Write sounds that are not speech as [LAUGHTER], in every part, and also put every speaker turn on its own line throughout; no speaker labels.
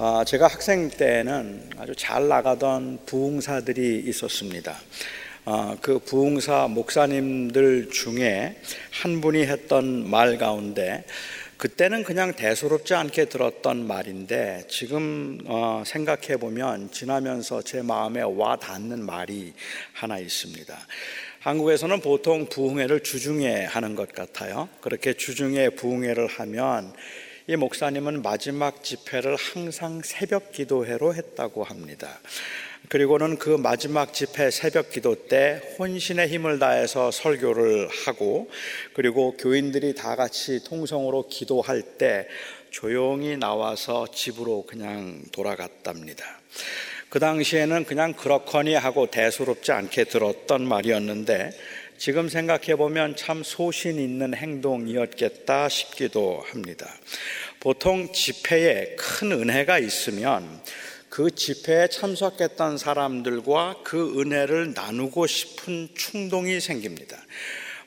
아, 제가 학생 때는 아주 잘 나가던 부흥사들이 있었습니다. 아, 그 부흥사 목사님들 중에 한 분이 했던 말 가운데 그때는 그냥 대수롭지 않게 들었던 말인데 지금 어, 생각해 보면 지나면서 제 마음에 와 닿는 말이 하나 있습니다. 한국에서는 보통 부흥회를 주중에 하는 것 같아요. 그렇게 주중에 부흥회를 하면 이 목사님은 마지막 집회를 항상 새벽 기도회로 했다고 합니다. 그리고는 그 마지막 집회 새벽 기도 때 혼신의 힘을 다해서 설교를 하고 그리고 교인들이 다 같이 통성으로 기도할 때 조용히 나와서 집으로 그냥 돌아갔답니다. 그 당시에는 그냥 그렇거니 하고 대수롭지 않게 들었던 말이었는데 지금 생각해 보면 참 소신 있는 행동이었겠다 싶기도 합니다. 보통 집회에 큰 은혜가 있으면 그 집회에 참석했던 사람들과 그 은혜를 나누고 싶은 충동이 생깁니다.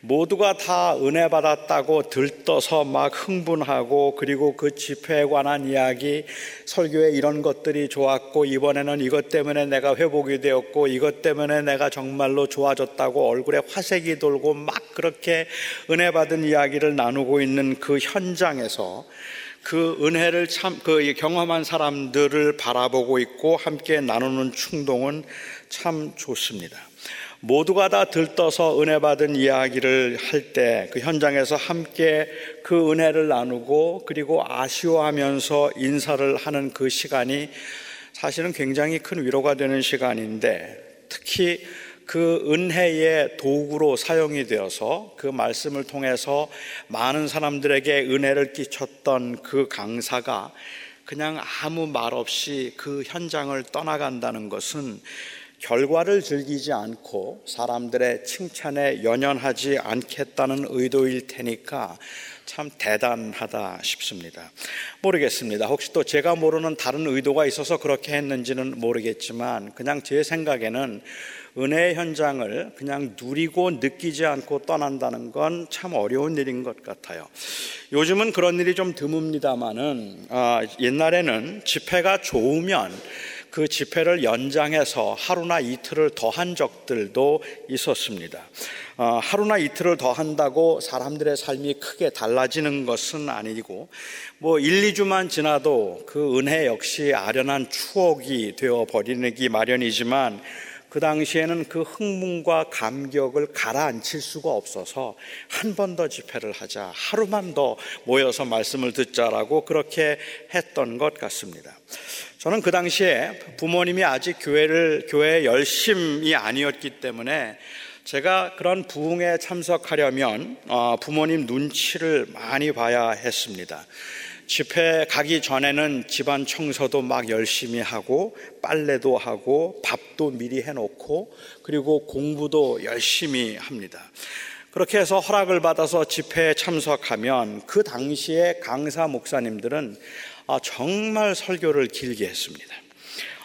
모두가 다 은혜 받았다고 들떠서 막 흥분하고 그리고 그 집회에 관한 이야기 설교에 이런 것들이 좋았고 이번에는 이것 때문에 내가 회복이 되었고 이것 때문에 내가 정말로 좋아졌다고 얼굴에 화색이 돌고 막 그렇게 은혜 받은 이야기를 나누고 있는 그 현장에서 그 은혜를 참, 그 경험한 사람들을 바라보고 있고 함께 나누는 충동은 참 좋습니다. 모두가 다 들떠서 은혜 받은 이야기를 할 때 그 현장에서 함께 그 은혜를 나누고 그리고 아쉬워하면서 인사를 하는 그 시간이 사실은 굉장히 큰 위로가 되는 시간인데 특히 그 은혜의 도구로 사용이 되어서 그 말씀을 통해서 많은 사람들에게 은혜를 끼쳤던 그 강사가 그냥 아무 말 없이 그 현장을 떠나간다는 것은 결과를 즐기지 않고 사람들의 칭찬에 연연하지 않겠다는 의도일 테니까 참 대단하다 싶습니다. 모르겠습니다. 혹시 또 제가 모르는 다른 의도가 있어서 그렇게 했는지는 모르겠지만 그냥 제 생각에는 은혜의 현장을 그냥 누리고 느끼지 않고 떠난다는 건 참 어려운 일인 것 같아요. 요즘은 그런 일이 좀 드뭅니다만은 아, 옛날에는 집회가 좋으면 그 집회를 연장해서 하루나 이틀을 더한 적들도 있었습니다. 어, 하루나 이틀을 더 한다고 사람들의 삶이 크게 달라지는 것은 아니고 뭐 1, 2주만 지나도 그 은혜 역시 아련한 추억이 되어 버리기 마련이지만 그 당시에는 그 흥분과 감격을 가라앉힐 수가 없어서 한 번 더 집회를 하자, 하루만 더 모여서 말씀을 듣자라고 그렇게 했던 것 같습니다. 저는 그 당시에 부모님이 아직 교회를, 교회 열심이 아니었기 때문에 제가 그런 부흥에 참석하려면 어, 부모님 눈치를 많이 봐야 했습니다. 집회 가기 전에는 집안 청소도 막 열심히 하고 빨래도 하고 밥도 미리 해놓고 그리고 공부도 열심히 합니다. 그렇게 해서 허락을 받아서 집회에 참석하면 그 당시에 강사 목사님들은 아, 정말 설교를 길게 했습니다.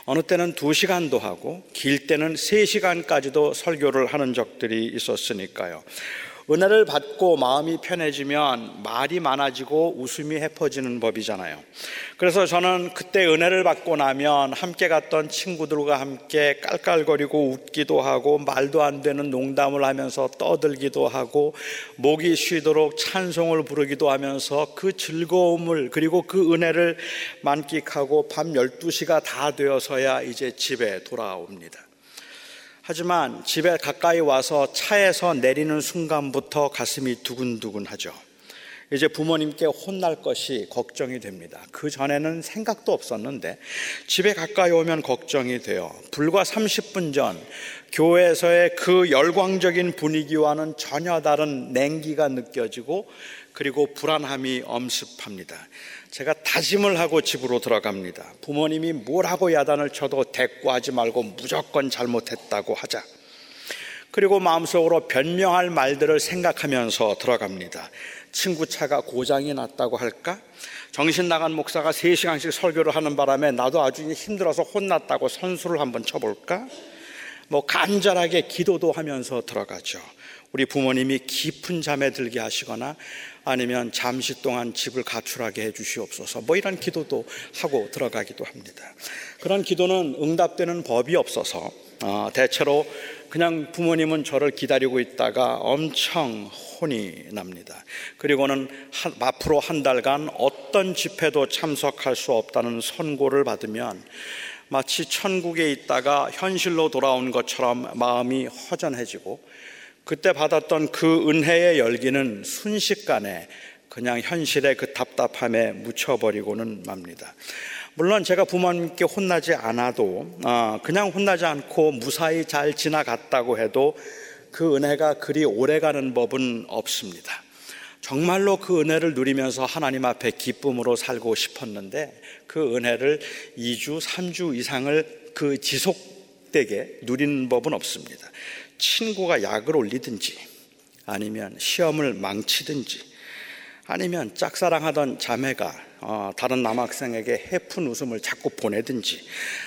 어느 때는 두 시간도 하고 길 때는 세 시간까지도 설교를 하는 적들이 있었으니까요. 은혜를 받고 마음이 편해지면 말이 많아지고 웃음이 해퍼지는 법이잖아요. 그래서 저는 그때 은혜를 받고 나면 함께 갔던 친구들과 함께 깔깔거리고 웃기도 하고 말도 안 되는 농담을 하면서 떠들기도 하고 목이 쉬도록 찬송을 부르기도 하면서 그 즐거움을 그리고 그 은혜를 만끽하고 밤 12시가 다 되어서야 이제 집에 돌아옵니다. 하지만 집에 가까이 와서 차에서 내리는 순간부터 가슴이 두근두근 하죠. 이제 부모님께 혼날 것이 걱정이 됩니다. 그 전에는 생각도 없었는데 집에 가까이 오면 걱정이 돼요. 불과 30분 전 교회에서의 그 열광적인 분위기와는 전혀 다른 냉기가 느껴지고 그리고 불안함이 엄습합니다. 제가 다짐을 하고 집으로 들어갑니다. 부모님이 뭐라고 야단을 쳐도 대꾸하지 말고 무조건 잘못했다고 하자. 그리고 마음속으로 변명할 말들을 생각하면서 들어갑니다. 친구 차가 고장이 났다고 할까? 정신 나간 목사가 3시간씩 설교를 하는 바람에 나도 아주 힘들어서 혼났다고 선수를 한번 쳐볼까? 뭐 간절하게 기도도 하면서 들어가죠. 우리 부모님이 깊은 잠에 들게 하시거나 아니면 잠시 동안 집을 가출하게 해 주시옵소서. 뭐 이런 기도도 하고 들어가기도 합니다. 그런 기도는 응답되는 법이 없어서 어, 대체로 그냥 부모님은 저를 기다리고 있다가 엄청 혼이 납니다. 그리고는 한, 앞으로 한 달간 어떤 집회도 참석할 수 없다는 선고를 받으면 마치 천국에 있다가 현실로 돌아온 것처럼 마음이 허전해지고 그때 받았던 그 은혜의 열기는 순식간에 그냥 현실의 그 답답함에 묻혀버리고는 맙니다. 물론 제가 부모님께 혼나지 않아도 어, 그냥 혼나지 않고 무사히 잘 지나갔다고 해도 그 은혜가 그리 오래가는 법은 없습니다. 정말로 그 은혜를 누리면서 하나님 앞에 기쁨으로 살고 싶었는데 그 은혜를 2주, 3주 이상을 그 지속되게 누리는 법은 없습니다. 친구가 약을 올리든지 아니면 시험을 망치든지 아니면 짝사랑하던 자매가 어, 다른 남학생에게 해픈 웃음을 자꾸 보내든지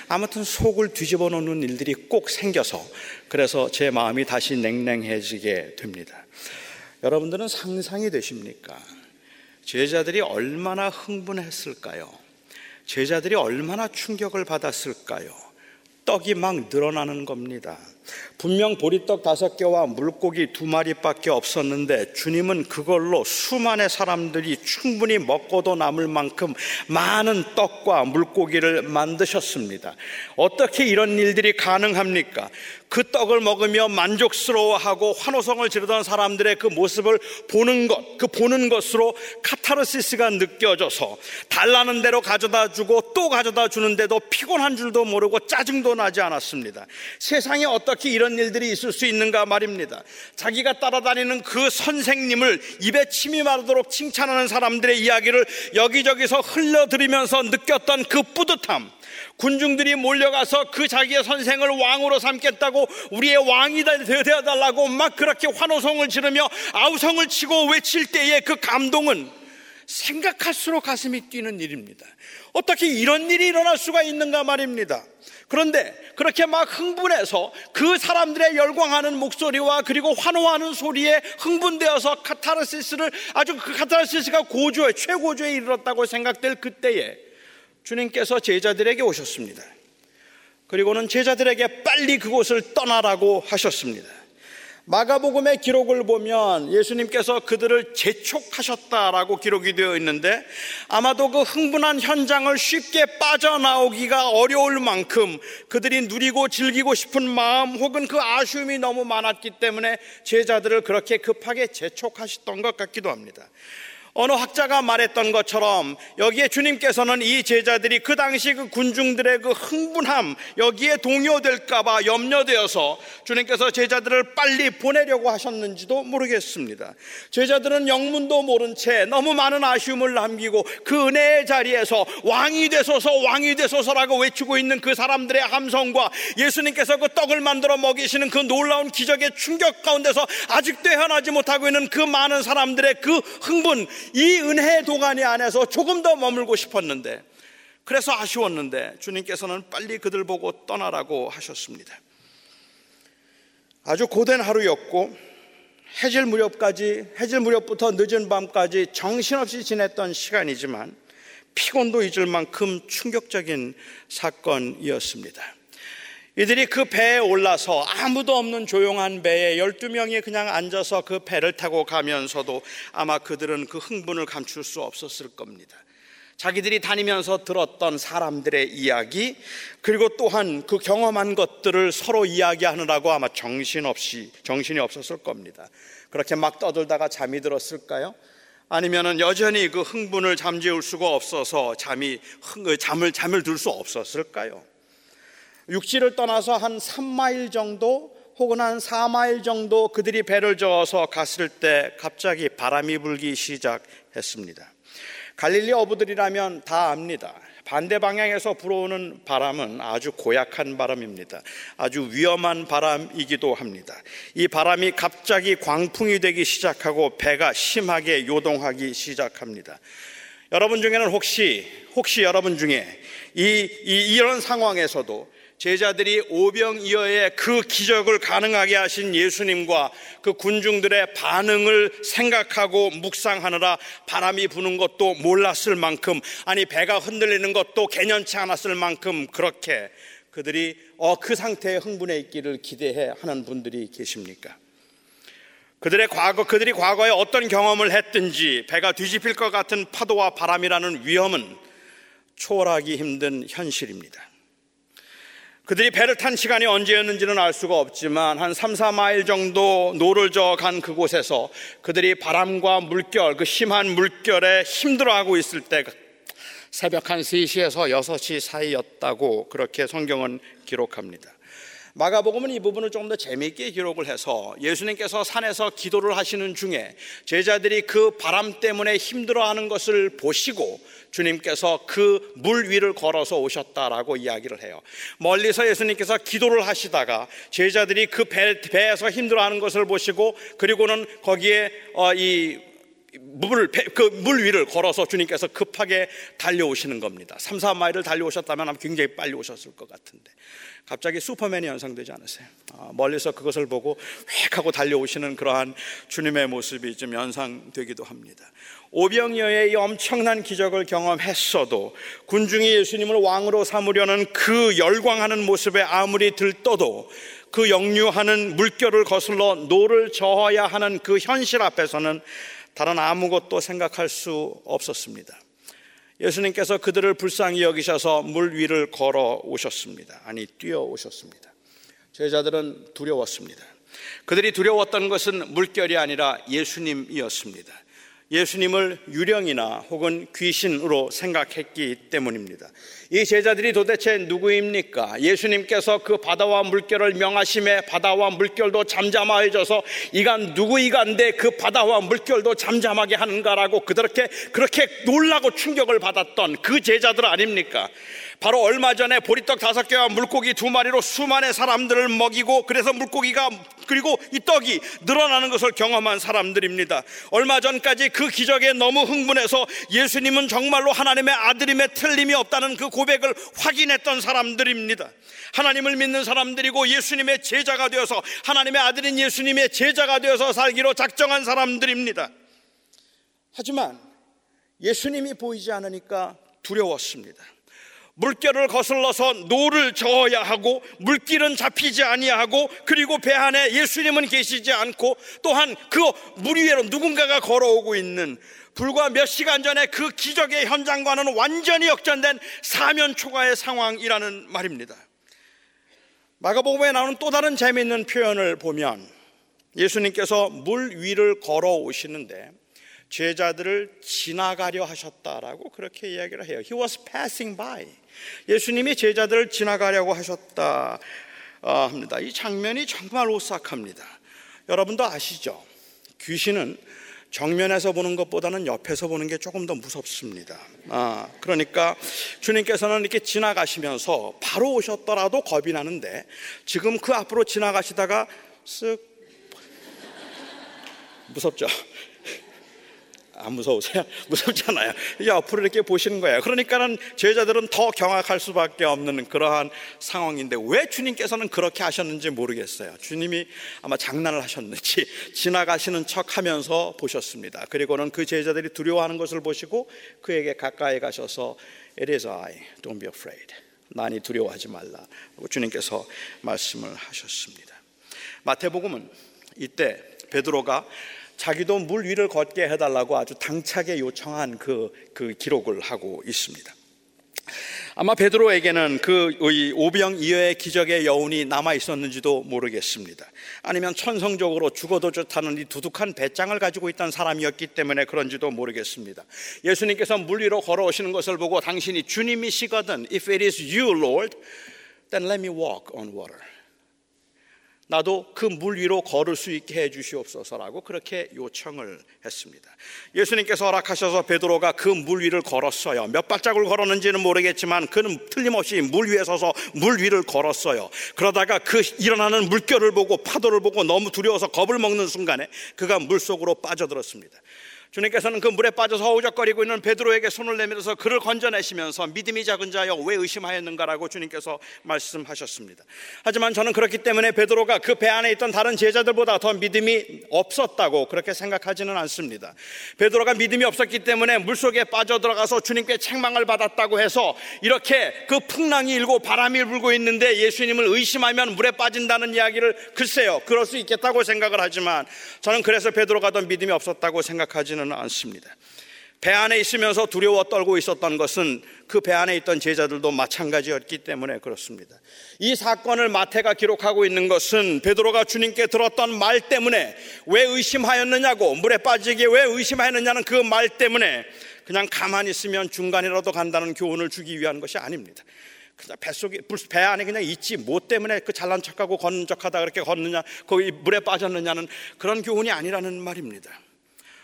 아무튼 속을 뒤집어 놓는 일들이 꼭 생겨서 그래서 제 마음이 다시 냉랭해지게 됩니다. 여러분들은 상상이 되십니까? 제자들이 얼마나 흥분했을까요? 제자들이 얼마나 충격을 받았을까요? 떡이 막 늘어나는 겁니다. 분명 보리떡 다섯 개와 물고기 두 마리밖에 없었는데 주님은 그걸로 수많은 사람들이 충분히 먹고도 남을 만큼 많은 떡과 물고기를 만드셨습니다. 어떻게 이런 일들이 가능합니까? 그 떡을 먹으며 만족스러워하고 환호성을 지르던 사람들의 그 모습을 보는 것, 그 보는 것으로 카타르시스가 느껴져서 달라는 대로 가져다 주고 또 가져다 주는데도 피곤한 줄도 모르고 짜증도 나지 않았습니다. 세상에 어 떻게 이런 일들이 있을 수 있는가 말입니다. 자기가 따라다니는 그 선생님을 입에 침이 마르도록 칭찬하는 사람들의 이야기를 여기저기서 흘려들이면서 느꼈던 그 뿌듯함, 군중들이 몰려가서 그 자기의 선생을 왕으로 삼겠다고 우리의 왕이 되어달라고 막 그렇게 환호성을 지르며 아우성을 치고 외칠 때의 그 감동은 생각할수록 가슴이 뛰는 일입니다. 어떻게 이런 일이 일어날 수가 있는가 말입니다. 그런데 그렇게 막 흥분해서 그 사람들의 열광하는 목소리와 그리고 환호하는 소리에 흥분되어서 카타르시스를 아주 그 카타르시스가 고조에 최고조에 이르렀다고 생각될 그때에 주님께서 제자들에게 오셨습니다. 그리고는 제자들에게 빨리 그곳을 떠나라고 하셨습니다. 마가복음의 기록을 보면 예수님께서 그들을 재촉하셨다라고 기록이 되어 있는데 아마도 그 흥분한 현장을 쉽게 빠져나오기가 어려울 만큼 그들이 누리고 즐기고 싶은 마음 혹은 그 아쉬움이 너무 많았기 때문에 제자들을 그렇게 급하게 재촉하셨던 것 같기도 합니다. 어느 학자가 말했던 것처럼 여기에 주님께서는 이 제자들이 그 당시 그 군중들의 그 흥분함 여기에 동요될까봐 염려되어서 주님께서 제자들을 빨리 보내려고 하셨는지도 모르겠습니다. 제자들은 영문도 모른 채 너무 많은 아쉬움을 남기고 그 은혜의 자리에서 왕이 되소서 왕이 되소서라고 외치고 있는 그 사람들의 함성과 예수님께서 그 떡을 만들어 먹이시는 그 놀라운 기적의 충격 가운데서 아직도 헤어나지 못하고 있는 그 많은 사람들의 그 흥분 이 은혜의 도가니 안에서 조금 더 머물고 싶었는데 그래서 아쉬웠는데 주님께서는 빨리 그들 보고 떠나라고 하셨습니다. 아주 고된 하루였고 해질 무렵까지 해질 무렵부터 늦은 밤까지 정신없이 지냈던 시간이지만 피곤도 잊을 만큼 충격적인 사건이었습니다. 이들이 그 배에 올라서 아무도 없는 조용한 배에 12명이 그냥 앉아서 그 배를 타고 가면서도 아마 그들은 그 흥분을 감출 수 없었을 겁니다. 자기들이 다니면서 들었던 사람들의 이야기, 그리고 또한 그 경험한 것들을 서로 이야기하느라고 아마 정신없이, 정신이 없었을 겁니다. 그렇게 막 떠들다가 잠이 들었을까요? 아니면은 여전히 그 흥분을 잠재울 수가 없어서 잠이, 잠을, 잠을 들 수 없었을까요? 육지를 떠나서 한 3마일 정도 혹은 한 4마일 정도 그들이 배를 저어서 갔을 때 갑자기 바람이 불기 시작했습니다. 갈릴리 어부들이라면 다 압니다. 반대 방향에서 불어오는 바람은 아주 고약한 바람입니다. 아주 위험한 바람이기도 합니다. 이 바람이 갑자기 광풍이 되기 시작하고 배가 심하게 요동하기 시작합니다. 여러분 중에는 혹시 혹시 여러분 중에 이, 이 이런 상황에서도 제자들이 오병이어의 그 기적을 가능하게 하신 예수님과 그 군중들의 반응을 생각하고 묵상하느라 바람이 부는 것도 몰랐을 만큼 아니 배가 흔들리는 것도 개년치 않았을 만큼 그렇게 그들이 어, 그 상태에 흥분해 있기를 기대해 하는 분들이 계십니까? 그들의 과거, 그들이 과거에 어떤 경험을 했든지 배가 뒤집힐 것 같은 파도와 바람이라는 위험은 초월하기 힘든 현실입니다. 그들이 배를 탄 시간이 언제였는지는 알 수가 없지만 한 3, 4마일 정도 노를 저어간 그곳에서 그들이 바람과 물결, 그 심한 물결에 힘들어하고 있을 때 새벽 한 3시에서 6시 사이였다고 그렇게 성경은 기록합니다. 마가복음은 이 부분을 조금 더 재미있게 기록을 해서 예수님께서 산에서 기도를 하시는 중에 제자들이 그 바람 때문에 힘들어하는 것을 보시고 주님께서 그 물 위를 걸어서 오셨다라고 이야기를 해요. 멀리서 예수님께서 기도를 하시다가 제자들이 그 배, 배에서 힘들어하는 것을 보시고 그리고는 거기에 어, 이 물, 그물 위를 걸어서 주님께서 급하게 달려오시는 겁니다. 3, 4마일을 달려오셨다면 굉장히 빨리 오셨을 것 같은데. 갑자기 슈퍼맨이 연상되지 않으세요? 아, 멀리서 그것을 보고 획 하고 달려오시는 그러한 주님의 모습이 좀 연상되기도 합니다. 오병이어의 이 엄청난 기적을 경험했어도 군중이 예수님을 왕으로 삼으려는 그 열광하는 모습에 아무리 들떠도 그 역류하는 물결을 거슬러 노를 저어야 하는 그 현실 앞에서는 다른 아무것도 생각할 수 없었습니다. 예수님께서 그들을 불쌍히 여기셔서 물 위를 걸어 오셨습니다. 아니, 뛰어 오셨습니다. 제자들은 두려웠습니다. 그들이 두려웠던 것은 물결이 아니라 예수님이었습니다. 예수님을 유령이나 혹은 귀신으로 생각했기 때문입니다. 이 제자들이 도대체 누구입니까? 예수님께서 그 바다와 물결을 명하심에 바다와 물결도 잠잠해져서 이가 누구이간데 그 바다와 물결도 잠잠하게 하는가라고 그렇게 그렇게 놀라고 충격을 받았던 그 제자들 아닙니까? 바로 얼마 전에 보리떡 다섯 개와 물고기 두 마리로 수많은 사람들을 먹이고 그래서 물고기가 그리고 이 떡이 늘어나는 것을 경험한 사람들입니다. 얼마 전까지 그 기적에 너무 흥분해서 예수님은 정말로 하나님의 아들임에 틀림이 없다는 그 고백을 확인했던 사람들입니다. 하나님을 믿는 사람들이고 예수님의 제자가 되어서 하나님의 아들인 예수님의 제자가 되어서 살기로 작정한 사람들입니다. 하지만 예수님이 보이지 않으니까 두려웠습니다. 물결을 거슬러서 노를 저어야 하고 물길은 잡히지 아니하고 그리고 배 안에 예수님은 계시지 않고 또한 그 물 위로 누군가가 걸어오고 있는 불과 몇 시간 전에 그 기적의 현장과는 완전히 역전된 사면 초과의 상황이라는 말입니다. 마가복음에 나오는 또 다른 재미있는 표현을 보면 예수님께서 물 위를 걸어 오시는데 제자들을 지나가려 하셨다라고 그렇게 이야기를 해요. He was passing by. 예수님이 제자들을 지나가려고 하셨다 아, 합니다. 이 장면이 정말 오싹합니다. 여러분도 아시죠? 귀신은 정면에서 보는 것보다는 옆에서 보는 게 조금 더 무섭습니다. 아, 그러니까 주님께서는 이렇게 지나가시면서 바로 오셨더라도 겁이 나는데 지금 그 앞으로 지나가시다가 쓱 무섭죠? 안 무서우세요? [LAUGHS] 무섭잖아요. 이제 앞으로 이렇게 보시는 거예요. 그러니까는 제자들은 더 경악할 수밖에 없는 그러한 상황인데 왜 주님께서는 그렇게 하셨는지 모르겠어요. 주님이 아마 장난을 하셨는지 [LAUGHS] 지나가시는 척 하면서 보셨습니다. 그리고는 그 제자들이 두려워하는 것을 보시고 그에게 가까이 가셔서 It is I, don't be afraid. 난이 두려워하지 말라. 주님께서 말씀을 하셨습니다. 마태복음은 이때 베드로가 자기도 물 위를 걷게 해달라고 아주 당차게 요청한 그, 그 기록을 하고 있습니다. 아마 베드로에게는 그 오병 이어의 기적의 여운이 남아 있었는지도 모르겠습니다. 아니면 천성적으로 죽어도 좋다는 이 두둑한 배짱을 가지고 있던 사람이었기 때문에 그런지도 모르겠습니다. 예수님께서 물 위로 걸어오시는 것을 보고 당신이 주님이시거든, if it is you, Lord, then let me walk on water. 나도 그 물 위로 걸을 수 있게 해 주시옵소서라고 그렇게 요청을 했습니다. 예수님께서 허락하셔서 베드로가 그 물 위를 걸었어요. 몇 발짝을 걸었는지는 모르겠지만 그는 틀림없이 물 위에 서서 물 위를 걸었어요. 그러다가 그 일어나는 물결을 보고 파도를 보고 너무 두려워서 겁을 먹는 순간에 그가 물 속으로 빠져들었습니다. 주님께서는 그 물에 빠져서 허우적거리고 있는 베드로에게 손을 내밀어서 그를 건져내시면서 믿음이 작은 자여 왜 의심하였는가라고 주님께서 말씀하셨습니다. 하지만 저는 그렇기 때문에 베드로가 그 배 안에 있던 다른 제자들보다 더 믿음이 없었다고 그렇게 생각하지는 않습니다. 베드로가 믿음이 없었기 때문에 물속에 빠져들어가서 주님께 책망을 받았다고 해서 이렇게 그 풍랑이 일고 바람이 불고 있는데 예수님을 의심하면 물에 빠진다는 이야기를 글쎄요. 그럴 수 있겠다고 생각을 하지만 저는 그래서 베드로가 더 믿음이 없었다고 생각하지는 있지는 않습니다. 배 안에 있으면서 두려워 떨고 있었던 것은 그 배 안에 있던 제자들도 마찬가지였기 때문에 그렇습니다. 이 사건을 마태가 기록하고 있는 것은 베드로가 주님께 들었던 말 때문에 왜 의심하였느냐고 물에 빠지게 왜 의심하였느냐는 그 말 때문에 그냥 가만히 있으면 중간이라도 간다는 교훈을 주기 위한 것이 아닙니다. 그냥 뱃속에 배 안에 그냥 있지 뭐 때문에 그 잘난 척하고 걷는 척하다 그렇게 걷느냐 거기 물에 빠졌느냐는 그런 교훈이 아니라는 말입니다.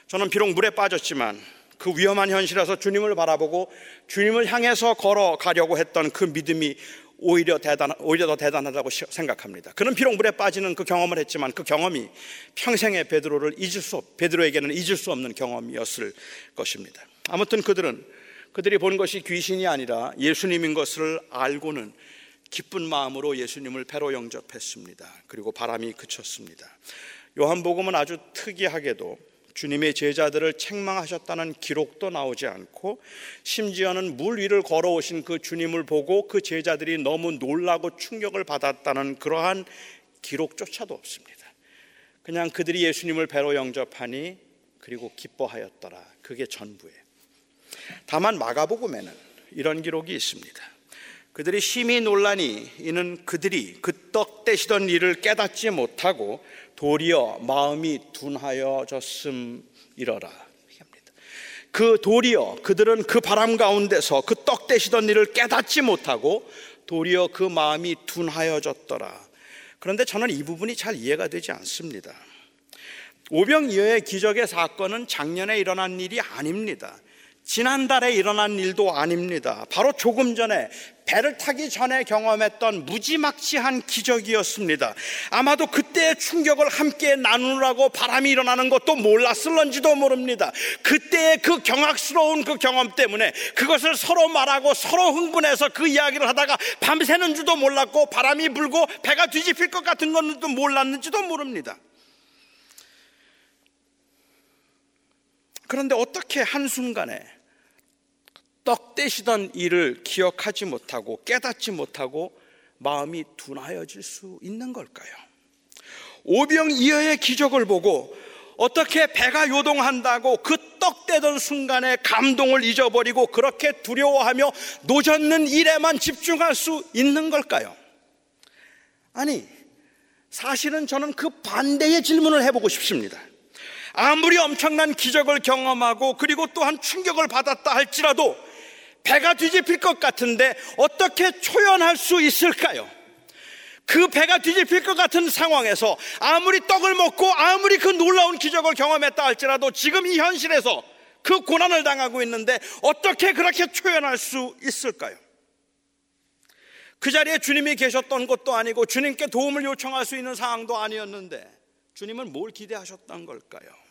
저는 비록 물에 빠졌지만 그 위험한 현실에서 주님을 바라보고 주님을 향해서 걸어가려고 했던 그 믿음이 오히려 대단 오히려 더 대단하다고 생각합니다. 그는 비록 물에 빠지는 그 경험을 했지만 그 경험이 평생의 베드로를 잊을 수 없, 베드로에게는 잊을 수 없는 경험이었을 것입니다. 아무튼 그들은 그들이 본 것이 귀신이 아니라 예수님인 것을 알고는 기쁜 마음으로 예수님을 배로 영접했습니다. 그리고 바람이 그쳤습니다. 요한복음은 아주 특이하게도 주님의 제자들을 책망하셨다는 기록도 나오지 않고 심지어는 물 위를 걸어오신 그 주님을 보고 그 제자들이 너무 놀라고 충격을 받았다는 그러한 기록조차도 없습니다. 그냥 그들이 예수님을 배로 영접하니 그리고 기뻐하였더라. 그게 전부예요. 다만 마가복음에는 이런 기록이 있습니다. 그들이 심히 논란이 이는 그들이 그 떡 떼시던 일을 깨닫지 못하고 도리어 마음이 둔하여졌음이러라. 그 도리어 그들은 그 바람 가운데서 그떡 대시던 일을 깨닫지 못하고 도리어 그 마음이 둔하여졌더라. 그런데 저는 이 부분이 잘 이해가 되지 않습니다. 오병이어의 기적의 사건은 작년에 일어난 일이 아닙니다. 지난달에 일어난 일도 아닙니다. 바로 조금 전에 배를 타기 전에 경험했던 무지막지한 기적이었습니다. 아마도 그때의 충격을 함께 나누라고 바람이 일어나는 것도 몰랐을런지도 모릅니다. 그때의 그 경악스러운 그 경험 때문에 그것을 서로 말하고 서로 흥분해서 그 이야기를 하다가 밤새는 줄도 몰랐고 바람이 불고 배가 뒤집힐 것 같은 것도 몰랐는지도 모릅니다. 그런데 어떻게 한순간에 떡 떼시던 일을 기억하지 못하고 깨닫지 못하고 마음이 둔하여질 수 있는 걸까요? 오병이어의 기적을 보고 어떻게 배가 요동한다고 그 떡 떼던 순간에 감동을 잊어버리고 그렇게 두려워하며 노젓는 일에만 집중할 수 있는 걸까요? 아니, 사실은 저는 그 반대의 질문을 해보고 싶습니다. 아무리 엄청난 기적을 경험하고 그리고 또한 충격을 받았다 할지라도 배가 뒤집힐 것 같은데 어떻게 초연할 수 있을까요? 그 배가 뒤집힐 것 같은 상황에서 아무리 떡을 먹고 아무리 그 놀라운 기적을 경험했다 할지라도 지금 이 현실에서 그 고난을 당하고 있는데 어떻게 그렇게 초연할 수 있을까요? 그 자리에 주님이 계셨던 것도 아니고 주님께 도움을 요청할 수 있는 상황도 아니었는데 주님은 뭘 기대하셨던 걸까요?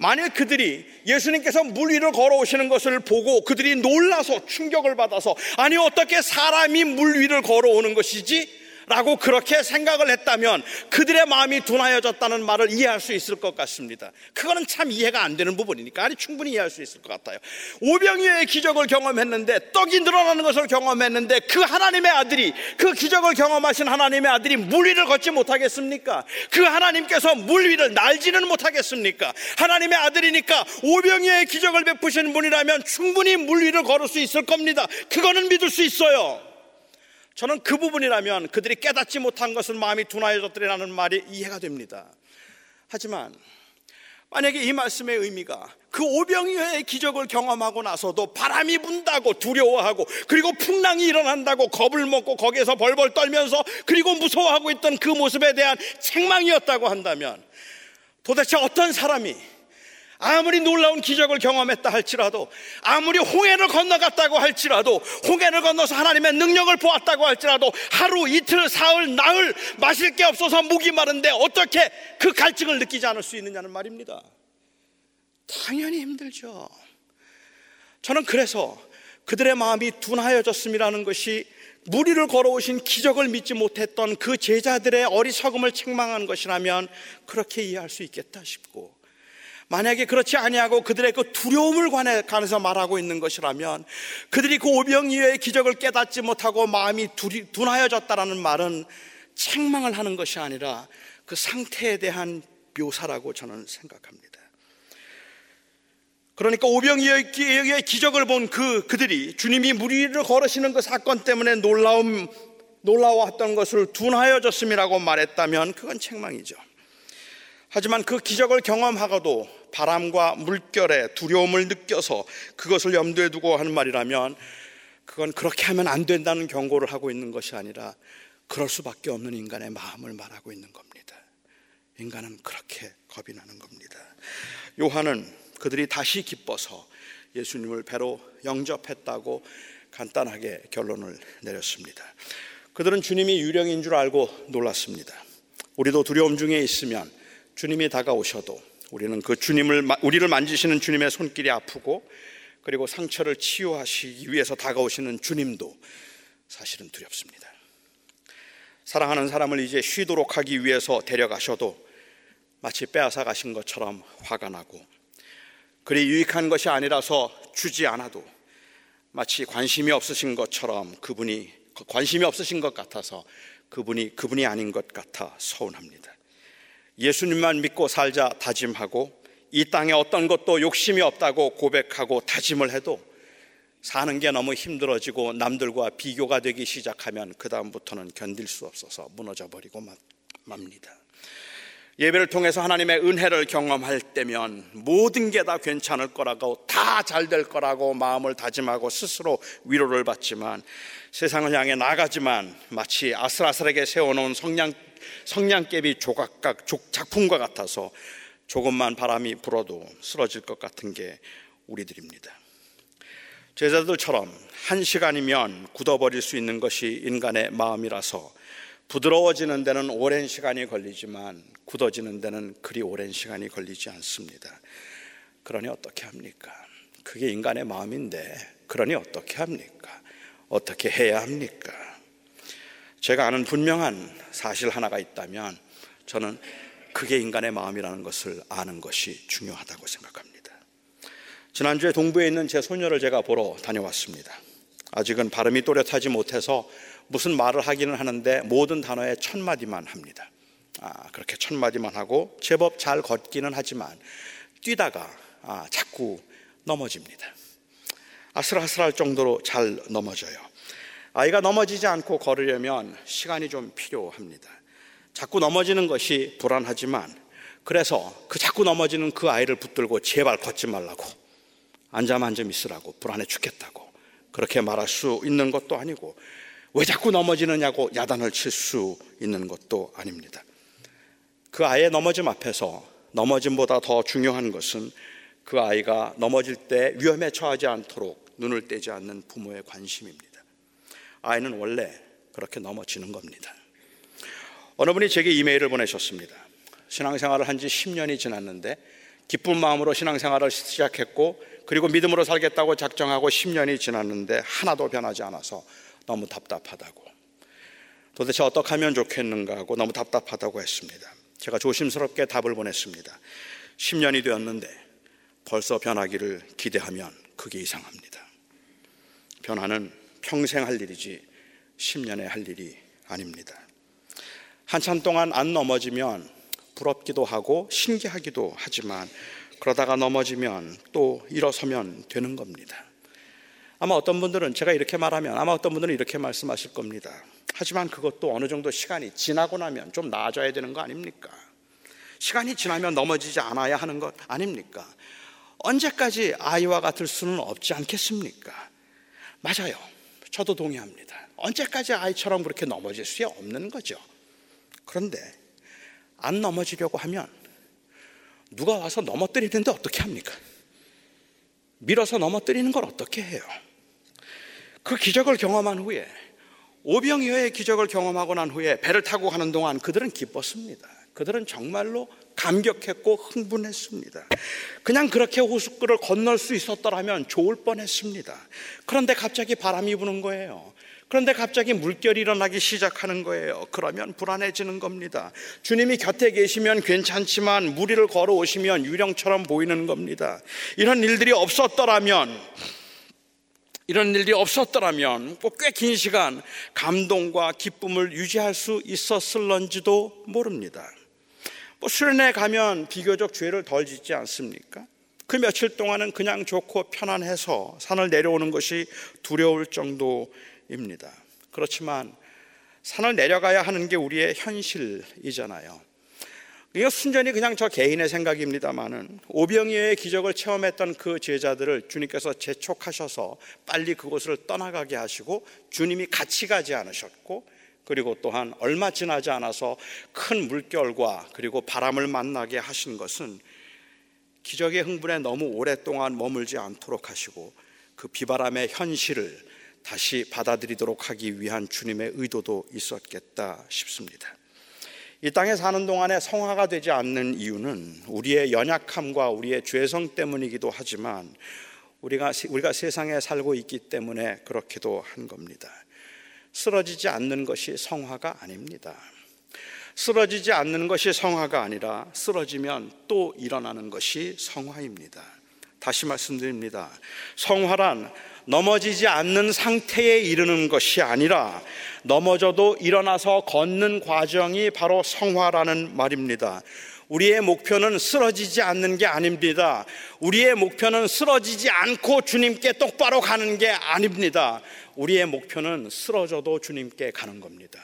만일 그들이 예수님께서 물 위를 걸어오시는 것을 보고 그들이 놀라서 충격을 받아서 아니 어떻게 사람이 물 위를 걸어오는 것이지? 라고 그렇게 생각을 했다면 그들의 마음이 둔하여졌다는 말을 이해할 수 있을 것 같습니다. 그거는 참 이해가 안 되는 부분이니까 아니 충분히 이해할 수 있을 것 같아요. 오병이어의 기적을 경험했는데 떡이 늘어나는 것을 경험했는데 그 하나님의 아들이 그 기적을 경험하신 하나님의 아들이 물 위를 걷지 못하겠습니까? 그 하나님께서 물 위를 날지는 못하겠습니까? 하나님의 아들이니까 오병이어의 기적을 베푸신 분이라면 충분히 물 위를 걸을 수 있을 겁니다. 그거는 믿을 수 있어요. 저는 그 부분이라면 그들이 깨닫지 못한 것은 마음이 둔하여졌더라는 말이 이해가 됩니다. 하지만 만약에 이 말씀의 의미가 그 오병이어의 기적을 경험하고 나서도 바람이 분다고 두려워하고 그리고 풍랑이 일어난다고 겁을 먹고 거기에서 벌벌 떨면서 그리고 무서워하고 있던 그 모습에 대한 책망이었다고 한다면 도대체 어떤 사람이 아무리 놀라운 기적을 경험했다 할지라도 아무리 홍해를 건너갔다고 할지라도 홍해를 건너서 하나님의 능력을 보았다고 할지라도 하루 이틀 사흘 나흘 마실 게 없어서 목이 마른데 어떻게 그 갈증을 느끼지 않을 수 있느냐는 말입니다 당연히 힘들죠. 저는 그래서 그들의 마음이 둔하여졌음이라는 것이 무리를 걸어오신 기적을 믿지 못했던 그 제자들의 어리석음을 책망한 것이라면 그렇게 이해할 수 있겠다 싶고 만약에 그렇지 아니하고 그들의 그 두려움을 관해 관해서 말하고 있는 것이라면 그들이 그 오병 이어의 기적을 깨닫지 못하고 마음이 두리, 둔하여졌다라는 말은 책망을 하는 것이 아니라 그 상태에 대한 묘사라고 저는 생각합니다. 그러니까 오병이어의 기적을 본 그 그들이 주님이 무리를 걸으시는 그 사건 때문에 놀라움 놀라워했던 것을 둔하여졌음이라고 말했다면 그건 책망이죠. 하지만 그 기적을 경험하고도 바람과 물결에 두려움을 느껴서 그것을 염두에 두고 하는 말이라면 그건 그렇게 하면 안 된다는 경고를 하고 있는 것이 아니라 그럴 수밖에 없는 인간의 마음을 말하고 있는 겁니다. 인간은 그렇게 겁이 나는 겁니다. 요한은 그들이 다시 기뻐서 예수님을 배로 영접했다고 간단하게 결론을 내렸습니다. 그들은 주님이 유령인 줄 알고 놀랐습니다. 우리도 두려움 중에 있으면 주님이 다가오셔도 우리는 그 주님을 우리를 만지시는 주님의 손길이 아프고 그리고 상처를 치유하시기 위해서 다가오시는 주님도 사실은 두렵습니다. 사랑하는 사람을 이제 쉬도록 하기 위해서 데려가셔도 마치 빼앗아 가신 것처럼 화가 나고 그리 유익한 것이 아니라서 주지 않아도 마치 관심이 없으신 것처럼 그분이 관심이 없으신 것 같아서 그분이 그분이 아닌 것 같아 서운합니다. 예수님만 믿고 살자 다짐하고 이 땅에 어떤 것도 욕심이 없다고 고백하고 다짐을 해도 사는 게 너무 힘들어지고 남들과 비교가 되기 시작하면 그다음부터는 견딜 수 없어서 무너져 버리고 맙니다. 예배를 통해서 하나님의 은혜를 경험할 때면 모든 게 다 괜찮을 거라고 다 잘 될 거라고 마음을 다짐하고 스스로 위로를 받지만 세상을 향해 나가지만 마치 아슬아슬하게 세워놓은 성냥 성냥개비 조각각 작품과 같아서 조금만 바람이 불어도 쓰러질 것 같은 게 우리들입니다. 제자들처럼 한 시간이면 굳어버릴 수 있는 것이 인간의 마음이라서 부드러워지는 데는 오랜 시간이 걸리지만 굳어지는 데는 그리 오랜 시간이 걸리지 않습니다. 그러니 어떻게 합니까? 그게 인간의 마음인데 그러니 어떻게 합니까? 어떻게 해야 합니까? 제가 아는 분명한 사실 하나가 있다면 저는 그게 인간의 마음이라는 것을 아는 것이 중요하다고 생각합니다. 지난주에 동부에 있는 제 소녀를 제가 보러 다녀왔습니다. 아직은 발음이 또렷하지 못해서 무슨 말을 하기는 하는데 모든 단어에 첫 마디만 합니다. 아, 그렇게 첫 마디만 하고 제법 잘 걷기는 하지만 뛰다가 아, 자꾸 넘어집니다. 아슬아슬할 정도로 잘 넘어져요. 아이가 넘어지지 않고 걸으려면 시간이 좀 필요합니다. 자꾸 넘어지는 것이 불안하지만 그래서 그 자꾸 넘어지는 그 아이를 붙들고 제발 걷지 말라고 앉아만 좀 있으라고 불안해 죽겠다고 그렇게 말할 수 있는 것도 아니고 왜 자꾸 넘어지느냐고 야단을 칠 수 있는 것도 아닙니다. 그 아이의 넘어짐 앞에서 넘어짐보다 더 중요한 것은 그 아이가 넘어질 때 위험에 처하지 않도록 눈을 떼지 않는 부모의 관심입니다. 아이는 원래 그렇게 넘어지는 겁니다. 어느 분이 제게 이메일을 보내셨습니다. 신앙생활을 한 지 10년이 지났는데 기쁜 마음으로 신앙생활을 시작했고 그리고 믿음으로 살겠다고 작정하고 10년이 지났는데 하나도 변하지 않아서 너무 답답하다고. 도대체 어떻게 하면 좋겠는가 하고 너무 답답하다고 했습니다. 제가 조심스럽게 답을 보냈습니다. 10년이 되었는데 벌써 변하기를 기대하면 그게 이상합니다. 변화는 평생 할 일이지 10년에 할 일이 아닙니다. 한참 동안 안 넘어지면 부럽기도 하고 신기하기도 하지만 그러다가 넘어지면 또 일어서면 되는 겁니다. 아마 어떤 분들은 제가 이렇게 말하면 아마 어떤 분들은 이렇게 말씀하실 겁니다. 하지만 그것도 어느 정도 시간이 지나고 나면 좀 나아져야 되는 거 아닙니까? 시간이 지나면 넘어지지 않아야 하는 것 아닙니까? 언제까지 아이와 같을 수는 없지 않겠습니까? 맞아요. 저도 동의합니다. 언제까지 아이처럼 그렇게 넘어질 수 없는 거죠. 그런데 안 넘어지려고 하면 누가 와서 넘어뜨리는데 어떻게 합니까? 밀어서 넘어뜨리는 걸 어떻게 해요? 그 기적을 경험한 후에 오병이어의 기적을 경험하고 난 후에 배를 타고 가는 동안 그들은 기뻤습니다. 그들은 정말로 감격했고 흥분했습니다. 그냥 그렇게 호숫가를 건널 수 있었더라면 좋을 뻔했습니다. 그런데 갑자기 바람이 부는 거예요. 그런데 갑자기 물결이 일어나기 시작하는 거예요. 그러면 불안해지는 겁니다. 주님이 곁에 계시면 괜찮지만 무리를 걸어오시면 유령처럼 보이는 겁니다. 이런 일들이 없었더라면 이런 일이 없었더라면 꽤 긴 시간 감동과 기쁨을 유지할 수 있었을런지도 모릅니다. 뭐 수련회 가면 비교적 죄를 덜 짓지 않습니까? 그 며칠 동안은 그냥 좋고 편안해서 산을 내려오는 것이 두려울 정도입니다. 그렇지만 산을 내려가야 하는 게 우리의 현실이잖아요. 이거 순전히 그냥 저 개인의 생각입니다만은 오병이어의 기적을 체험했던 그 제자들을 주님께서 재촉하셔서 빨리 그곳을 떠나가게 하시고 주님이 같이 가지 않으셨고 그리고 또한 얼마 지나지 않아서 큰 물결과 그리고 바람을 만나게 하신 것은 기적의 흥분에 너무 오랫동안 머물지 않도록 하시고 그 비바람의 현실을 다시 받아들이도록 하기 위한 주님의 의도도 있었겠다 싶습니다. 이 땅에 사는 동안에 성화가 되지 않는 이유는 우리의 연약함과 우리의 죄성 때문이기도 하지만 우리가 우리가 세상에 살고 있기 때문에 그렇기도 한 겁니다. 쓰러지지 않는 것이 성화가 아닙니다. 쓰러지지 않는 것이 성화가 아니라 쓰러지면 또 일어나는 것이 성화입니다. 다시 말씀드립니다. 성화란 넘어지지 않는 상태에 이르는 것이 아니라 넘어져도 일어나서 걷는 과정이 바로 성화라는 말입니다. 우리의 목표는 쓰러지지 않는 게 아닙니다. 우리의 목표는 쓰러지지 않고 주님께 똑바로 가는 게 아닙니다. 우리의 목표는 쓰러져도 주님께 가는 겁니다.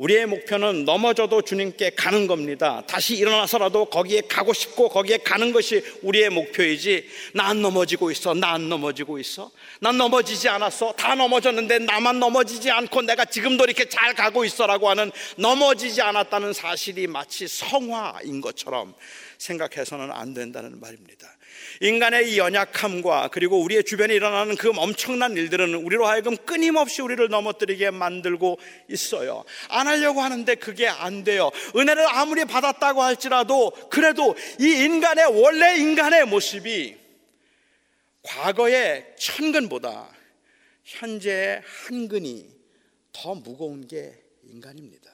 우리의 목표는 넘어져도 주님께 가는 겁니다. 다시 일어나서라도 거기에 가고 싶고 거기에 가는 것이 우리의 목표이지 난 넘어지고 있어. 난 넘어지고 있어. 난 넘어지지 않았어. 다 넘어졌는데 나만 넘어지지 않고 내가 지금도 이렇게 잘 가고 있어라고 하는 넘어지지 않았다는 사실이 마치 성화인 것처럼 생각해서는 안 된다는 말입니다. 인간의 이 연약함과 그리고 우리의 주변에 일어나는 그 엄청난 일들은 우리로 하여금 끊임없이 우리를 넘어뜨리게 만들고 있어요. 안 하려고 하는데 그게 안 돼요. 은혜를 아무리 받았다고 할지라도 그래도 이 인간의 원래 인간의 모습이 과거의 천근보다 현재의 한근이 더 무거운 게 인간입니다.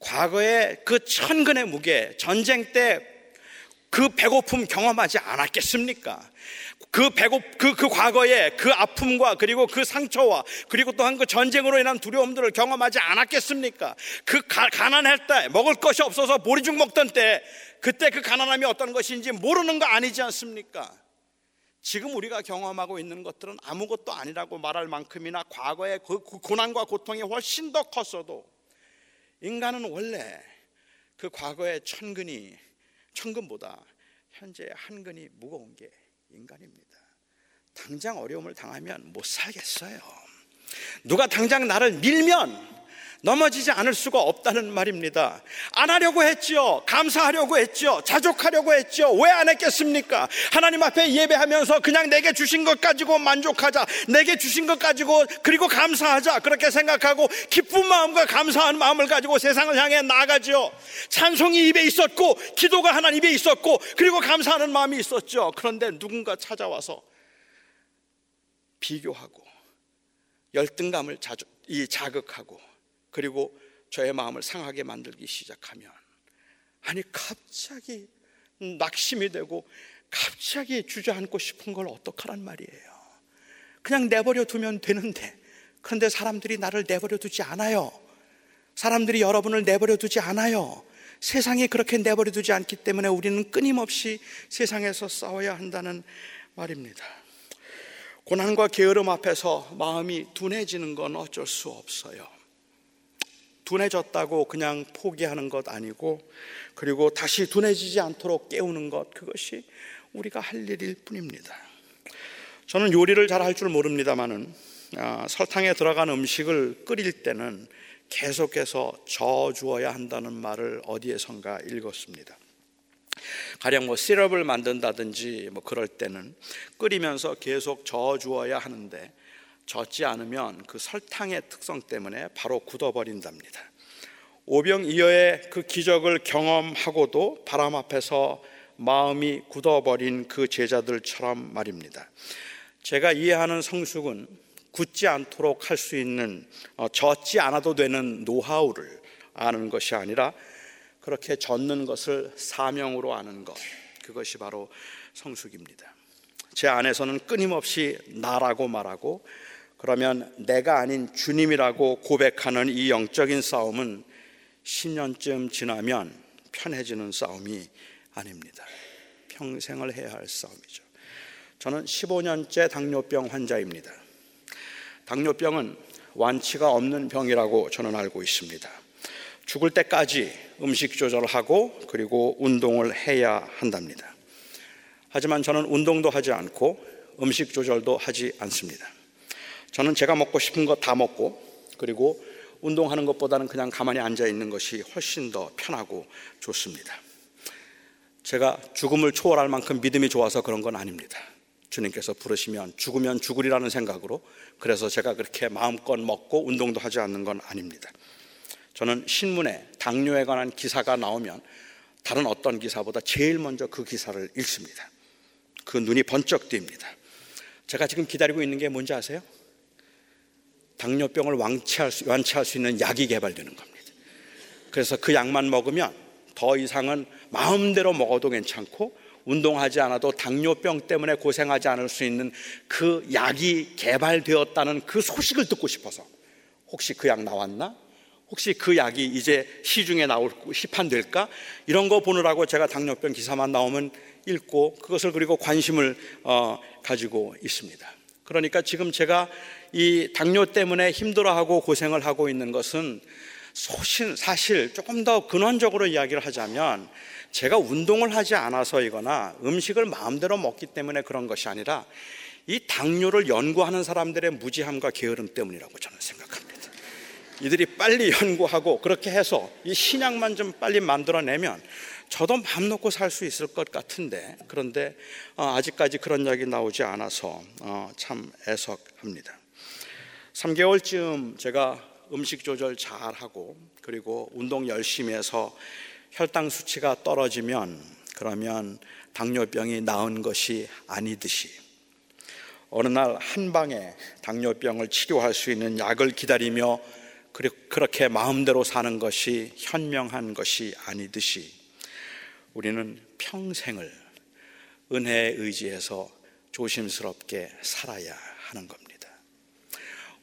과거의 그 천근의 무게, 전쟁 때 그 배고픔 경험하지 않았겠습니까? 그 배고 그, 그 과거의 그 아픔과 그리고 그 상처와 그리고 또한 그 전쟁으로 인한 두려움들을 경험하지 않았겠습니까? 그 가, 가난할 때 먹을 것이 없어서 보리죽 먹던 때 그때 그 가난함이 어떤 것인지 모르는 거 아니지 않습니까? 지금 우리가 경험하고 있는 것들은 아무것도 아니라고 말할 만큼이나 과거의 그 고난과 고통이 훨씬 더 컸어도 인간은 원래 그 과거의 천근이 천근보다 현재 한 근이 무거운 게 인간입니다. 당장 어려움을 당하면 못 살겠어요. 누가 당장 나를 밀면 넘어지지 않을 수가 없다는 말입니다. 안 하려고 했죠. 감사하려고 했죠. 자족하려고 했죠. 왜안 했겠습니까? 하나님 앞에 예배하면서 그냥 내게 주신 것 가지고 만족하자. 내게 주신 것 가지고 그리고 감사하자. 그렇게 생각하고 기쁜 마음과 감사한 마음을 가지고 세상을 향해 나가죠. 찬송이 입에 있었고 기도가 하나님 입에 있었고 그리고 감사하는 마음이 있었죠. 그런데 누군가 찾아와서 비교하고 열등감을 자극하고 그리고 저의 마음을 상하게 만들기 시작하면 아니 갑자기 낙심이 되고 갑자기 주저앉고 싶은 걸 어떡하란 말이에요. 그냥 내버려 두면 되는데 그런데 사람들이 나를 내버려 두지 않아요. 사람들이 여러분을 내버려 두지 않아요. 세상이 그렇게 내버려 두지 않기 때문에 우리는 끊임없이 세상에서 싸워야 한다는 말입니다. 고난과 게으름 앞에서 마음이 둔해지는 건 어쩔 수 없어요. 둔해졌다고 그냥 포기하는 것 아니고 그리고 다시 둔해지지 않도록 깨우는 것 그것이 우리가 할 일일 뿐입니다. 저는 요리를 잘 할 줄 모릅니다만은 아, 설탕에 들어간 음식을 끓일 때는 계속해서 저주어야 한다는 말을 어디에선가 읽었습니다. 가령 뭐 시럽을 만든다든지 뭐 그럴 때는 끓이면서 계속 저주어야 하는데 젖지 않으면 그 설탕의 특성 때문에 바로 굳어버린답니다. 오병이어의 그 기적을 경험하고도 바람 앞에서 마음이 굳어버린 그 제자들처럼 말입니다. 제가 이해하는 성숙은 굳지 않도록 할 수 있는 어, 젖지 않아도 되는 노하우를 아는 것이 아니라 그렇게 젖는 것을 사명으로 아는 것 그것이 바로 성숙입니다. 제 안에서는 끊임없이 나라고 말하고 그러면 내가 아닌 주님이라고 고백하는 이 영적인 싸움은 10년쯤 지나면 편해지는 싸움이 아닙니다. 평생을 해야 할 싸움이죠. 저는 15년째 당뇨병 환자입니다. 당뇨병은 완치가 없는 병이라고 저는 알고 있습니다. 죽을 때까지 음식 조절을 하고 그리고 운동을 해야 한답니다. 하지만 저는 운동도 하지 않고 음식 조절도 하지 않습니다. 저는 제가 먹고 싶은 거 다 먹고 그리고 운동하는 것보다는 그냥 가만히 앉아 있는 것이 훨씬 더 편하고 좋습니다. 제가 죽음을 초월할 만큼 믿음이 좋아서 그런 건 아닙니다. 주님께서 부르시면 죽으면 죽으리라는 생각으로 그래서 제가 그렇게 마음껏 먹고 운동도 하지 않는 건 아닙니다. 저는 신문에 당뇨에 관한 기사가 나오면 다른 어떤 기사보다 제일 먼저 그 기사를 읽습니다. 그 눈이 번쩍 띕니다. 제가 지금 기다리고 있는 게 뭔지 아세요? 당뇨병을 완치할 수, 완치할 수 있는 약이 개발되는 겁니다. 그래서 그 약만 먹으면 더 이상은 마음대로 먹어도 괜찮고 운동하지 않아도 당뇨병 때문에 고생하지 않을 수 있는 그 약이 개발되었다는 그 소식을 듣고 싶어서 혹시 그 약 나왔나? 혹시 그 약이 이제 시중에 나올 시판될까? 이런 거 보느라고 제가 당뇨병 기사만 나오면 읽고 그것을 그리고 관심을 어, 가지고 있습니다. 그러니까 지금 제가 이 당뇨 때문에 힘들어하고 고생을 하고 있는 것은 사실 조금 더 근원적으로 이야기를 하자면 제가 운동을 하지 않아서이거나 음식을 마음대로 먹기 때문에 그런 것이 아니라 이 당뇨를 연구하는 사람들의 무지함과 게으름 때문이라고 저는 생각합니다. 이들이 빨리 [LAUGHS] 연구하고 그렇게 해서 이 신약만 좀 빨리 만들어내면 저도 맘 놓고 살 수 있을 것 같은데 그런데 어, 아직까지 그런 이야기 나오지 않아서 어, 참 애석합니다. 3개월쯤 제가 음식 조절 잘 하고 그리고 운동 열심히 해서 혈당 수치가 떨어지면 그러면 당뇨병이 나은 것이 아니듯이 어느 날 한 방에 당뇨병을 치료할 수 있는 약을 기다리며 그렇게 마음대로 사는 것이 현명한 것이 아니듯이 우리는 평생을 은혜에 의지해서 조심스럽게 살아야 하는 겁니다.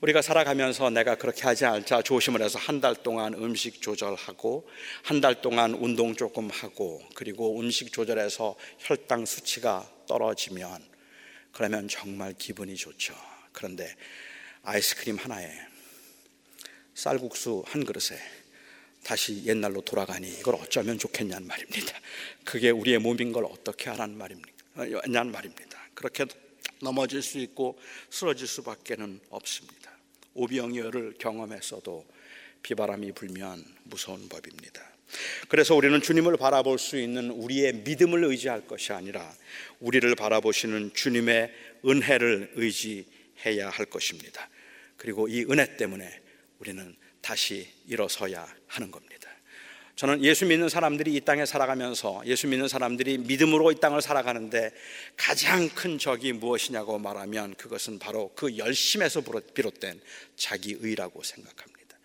우리가 살아가면서 내가 그렇게 하지 않자 조심을 해서 한 달 동안 음식 조절하고 한 달 동안 운동 조금 하고 그리고 음식 조절해서 혈당 수치가 떨어지면 그러면 정말 기분이 좋죠. 그런데 아이스크림 하나에 쌀국수 한 그릇에 다시 옛날로 돌아가니 이걸 어쩌면 좋겠냐는 말입니다. 그게 우리의 몸인 걸 어떻게 하라는 말입니까? 냐는 말입니다. 그렇게 넘어질 수 있고 쓰러질 수밖에는 없습니다. 오병이어를 경험했어도 비바람이 불면 무서운 법입니다. 그래서 우리는 주님을 바라볼 수 있는 우리의 믿음을 의지할 것이 아니라 우리를 바라보시는 주님의 은혜를 의지해야 할 것입니다. 그리고 이 은혜 때문에 우리는 다시 일어서야 하는 겁니다. 저는 예수 믿는 사람들이 이 땅에 살아가면서 예수 믿는 사람들이 믿음으로 이 땅을 살아가는데 가장 큰 적이 무엇이냐고 말하면 그것은 바로 그 열심에서 비롯된 자기의라고 생각합니다.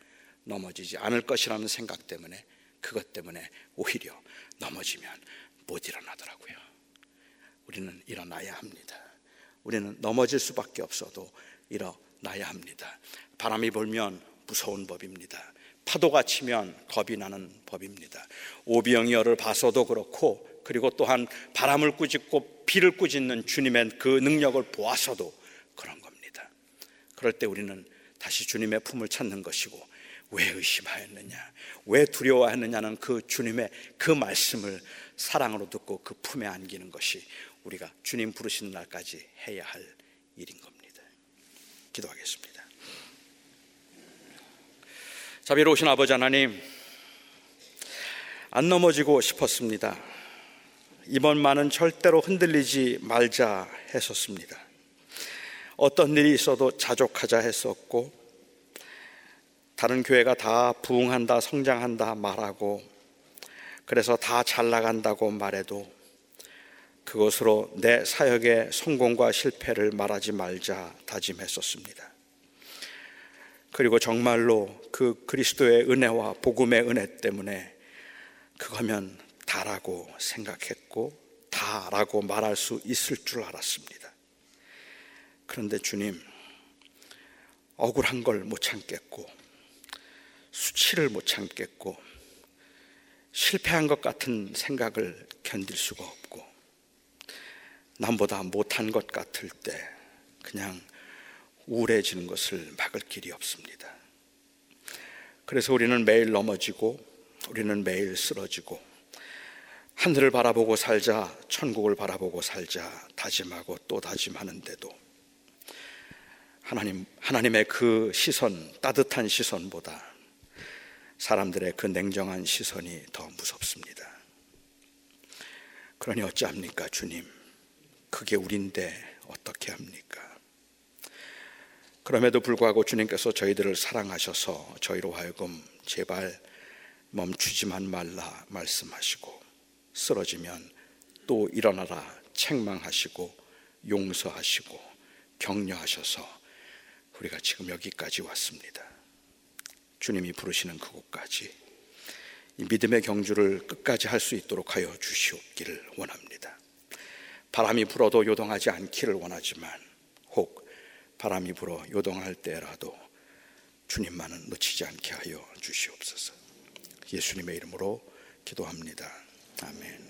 넘어지지 않을 것이라는 생각 때문에 그것 때문에 오히려 넘어지면 못 일어나더라고요. 우리는 일어나야 합니다. 우리는 넘어질 수밖에 없어도 일어나야 합니다. 바람이 불면 무서운 법입니다. 파도가 치면 겁이 나는 법입니다. 오병이어를 봐서도 그렇고 그리고 또한 바람을 꾸짖고 비를 꾸짖는 주님의 그 능력을 보아서도 그런 겁니다. 그럴 때 우리는 다시 주님의 품을 찾는 것이고 왜 의심하였느냐, 왜 두려워했느냐는 그 주님의 그 말씀을 사랑으로 듣고 그 품에 안기는 것이 우리가 주님 부르시는 날까지 해야 할 일인 겁니다. 기도하겠습니다. 자비로우신 아버지 하나님, 안 넘어지고 싶었습니다. 이번만은 절대로 흔들리지 말자 했었습니다. 어떤 일이 있어도 자족하자 했었고, 다른 교회가 다 부흥한다, 성장한다 말하고 그래서 다 잘 나간다고 말해도 그것으로 내 사역의 성공과 실패를 말하지 말자 다짐했었습니다. 그리고 정말로 그 그리스도의 은혜와 복음의 은혜 때문에 그거면 다라고 생각했고 다라고 말할 수 있을 줄 알았습니다. 그런데 주님, 억울한 걸 못 참겠고, 수치를 못 참겠고, 실패한 것 같은 생각을 견딜 수가 없고, 남보다 못한 것 같을 때 그냥 우울해지는 것을 막을 길이 없습니다. 그래서 우리는 매일 넘어지고, 우리는 매일 쓰러지고, 하늘을 바라보고 살자, 천국을 바라보고 살자, 다짐하고 또 다짐하는데도 하나님, 하나님의 그 시선, 따뜻한 시선보다 사람들의 그 냉정한 시선이 더 무섭습니다. 그러니 어찌합니까, 주님? 그게 우린데 어떻게 합니까? 그럼에도 불구하고 주님께서 저희들을 사랑하셔서 저희로 하여금 제발 멈추지만 말라 말씀하시고 쓰러지면 또 일어나라 책망하시고 용서하시고 격려하셔서 우리가 지금 여기까지 왔습니다. 주님이 부르시는 그곳까지 믿음의 경주를 끝까지 할 수 있도록 하여 주시옵기를 원합니다. 바람이 불어도 요동하지 않기를 원하지만 혹 바람이 불어 요동할 때라도 주님만은 놓치지 않게 하여 주시옵소서. 예수님의 이름으로 기도합니다. 아멘.